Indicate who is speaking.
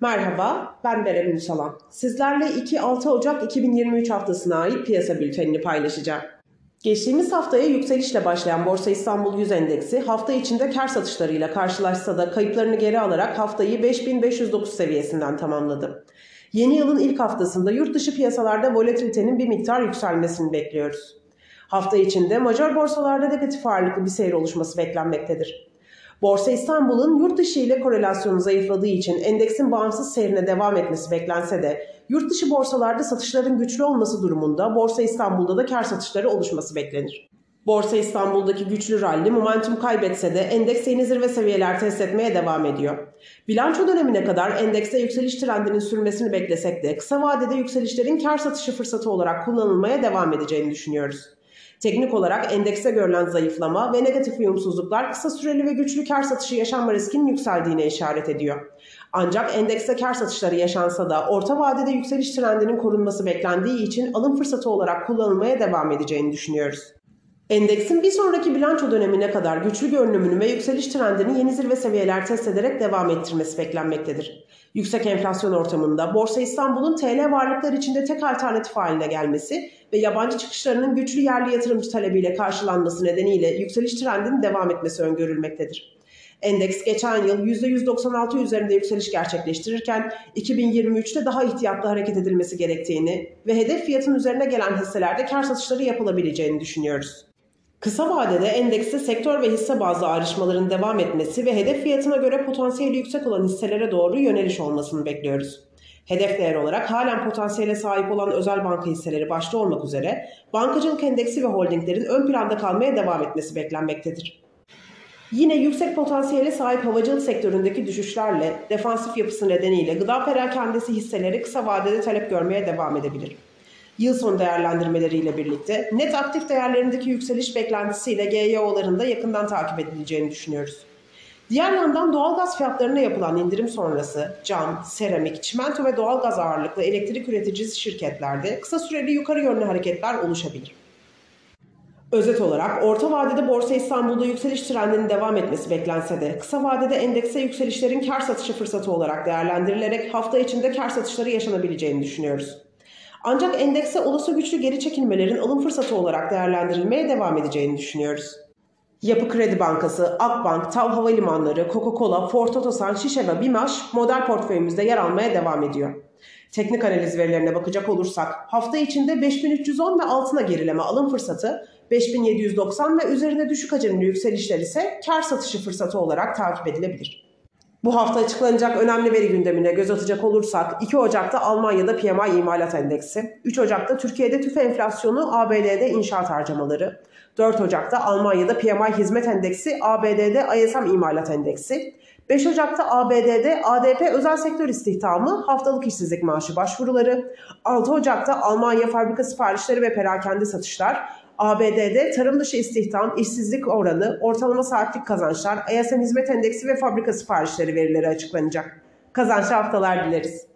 Speaker 1: Merhaba, ben Berem Ünsalan. Sizlerle 2-6 Ocak 2023 haftasına ait piyasa bültenini paylaşacağım. Geçtiğimiz haftaya yükselişle başlayan Borsa İstanbul 100 Endeksi hafta içinde kar satışlarıyla karşılaşsa da kayıplarını geri alarak haftayı 5509 seviyesinden tamamladı. Yeni yılın ilk haftasında yurt dışı piyasalarda volatilitenin bir miktar yükselmesini bekliyoruz. Hafta içinde major borsalarda negatif ağırlıklı bir seyir oluşması beklenmektedir. Borsa İstanbul'un yurt dışı ile korelasyonu zayıfladığı için endeksin bağımsız seyrine devam etmesi beklense de yurt dışı borsalarda satışların güçlü olması durumunda Borsa İstanbul'da da kar satışları oluşması beklenir. Borsa İstanbul'daki güçlü rally momentum kaybetse de endeks yeni zirve seviyeler test etmeye devam ediyor. Bilanço dönemine kadar endekste yükseliş trendinin sürmesini beklesek de kısa vadede yükselişlerin kar satışı fırsatı olarak kullanılmaya devam edeceğini düşünüyoruz. Teknik olarak endekse görülen zayıflama ve negatif uyumsuzluklar kısa süreli ve güçlü kar satışı yaşanma riskinin yükseldiğine işaret ediyor. Ancak endekste kar satışları yaşansa da orta vadede yükseliş trendinin korunması beklendiği için alım fırsatı olarak kullanılmaya devam edeceğini düşünüyoruz. Endeksin bir sonraki bilanço dönemine kadar güçlü görünümünü ve yükseliş trendini yeni zirve seviyeler test ederek devam ettirmesi beklenmektedir. Yüksek enflasyon ortamında Borsa İstanbul'un TL varlıklar içinde tek alternatif haline gelmesi ve yabancı çıkışlarının güçlü yerli yatırımcı talebiyle karşılanması nedeniyle yükseliş trendinin devam etmesi öngörülmektedir. Endeks geçen yıl %196 üzerinde yükseliş gerçekleştirirken 2023'te daha ihtiyatlı hareket edilmesi gerektiğini ve hedef fiyatın üzerine gelen hisselerde kar satışları yapılabileceğini düşünüyoruz. Kısa vadede endekste sektör ve hisse bazlı ayrışmaların devam etmesi ve hedef fiyatına göre potansiyeli yüksek olan hisselere doğru yöneliş olmasını bekliyoruz. Hedef değer olarak halen potansiyele sahip olan özel banka hisseleri başta olmak üzere bankacılık endeksi ve holdinglerin ön planda kalmaya devam etmesi beklenmektedir. Yine yüksek potansiyele sahip havacılık sektöründeki düşüşlerle defansif yapısı nedeniyle gıda perakendesi hisseleri kısa vadede talep görmeye devam edebilir. Yıl sonu değerlendirmeleriyle birlikte net aktif değerlerindeki yükseliş beklentisiyle GYO'ların da yakından takip edileceğini düşünüyoruz. Diğer yandan doğalgaz fiyatlarına yapılan indirim sonrası cam, seramik, çimento ve doğalgaz ağırlıklı elektrik üreticisi şirketlerde kısa süreli yukarı yönlü hareketler oluşabilir. Özet olarak orta vadede Borsa İstanbul'da yükseliş trendinin devam etmesi beklense de kısa vadede endekse yükselişlerin kar satışı fırsatı olarak değerlendirilerek hafta içinde kar satışları yaşanabileceğini düşünüyoruz. Ancak endekse olası güçlü geri çekilmelerin alım fırsatı olarak değerlendirilmeye devam edeceğini düşünüyoruz. Yapı Kredi Bankası, Akbank, TAV Havalimanları, Coca-Cola, Ford Otosan, Şişe ve BİMAŞ model portföyümüzde yer almaya devam ediyor. Teknik analiz verilerine bakacak olursak hafta içinde 5310 ve altına gerileme alım fırsatı, 5790 ve üzerine düşük hacimli yükselişler ise kar satışı fırsatı olarak takip edilebilir. Bu hafta açıklanacak önemli veri gündemine göz atacak olursak 2 Ocak'ta Almanya'da PMI imalat endeksi, 3 Ocak'ta Türkiye'de tüfe enflasyonu, ABD'de inşaat harcamaları, 4 Ocak'ta Almanya'da PMI hizmet endeksi, ABD'de ISM imalat endeksi, 5 Ocak'ta ABD'de ADP özel sektör istihdamı, haftalık işsizlik maaşı başvuruları, 6 Ocak'ta Almanya fabrika siparişleri ve perakende satışlar, ABD'de tarım dışı istihdam, işsizlik oranı, ortalama saatlik kazançlar, ISM hizmet endeksi ve fabrika siparişleri verileri açıklanacak. Kazançlı haftalar dileriz.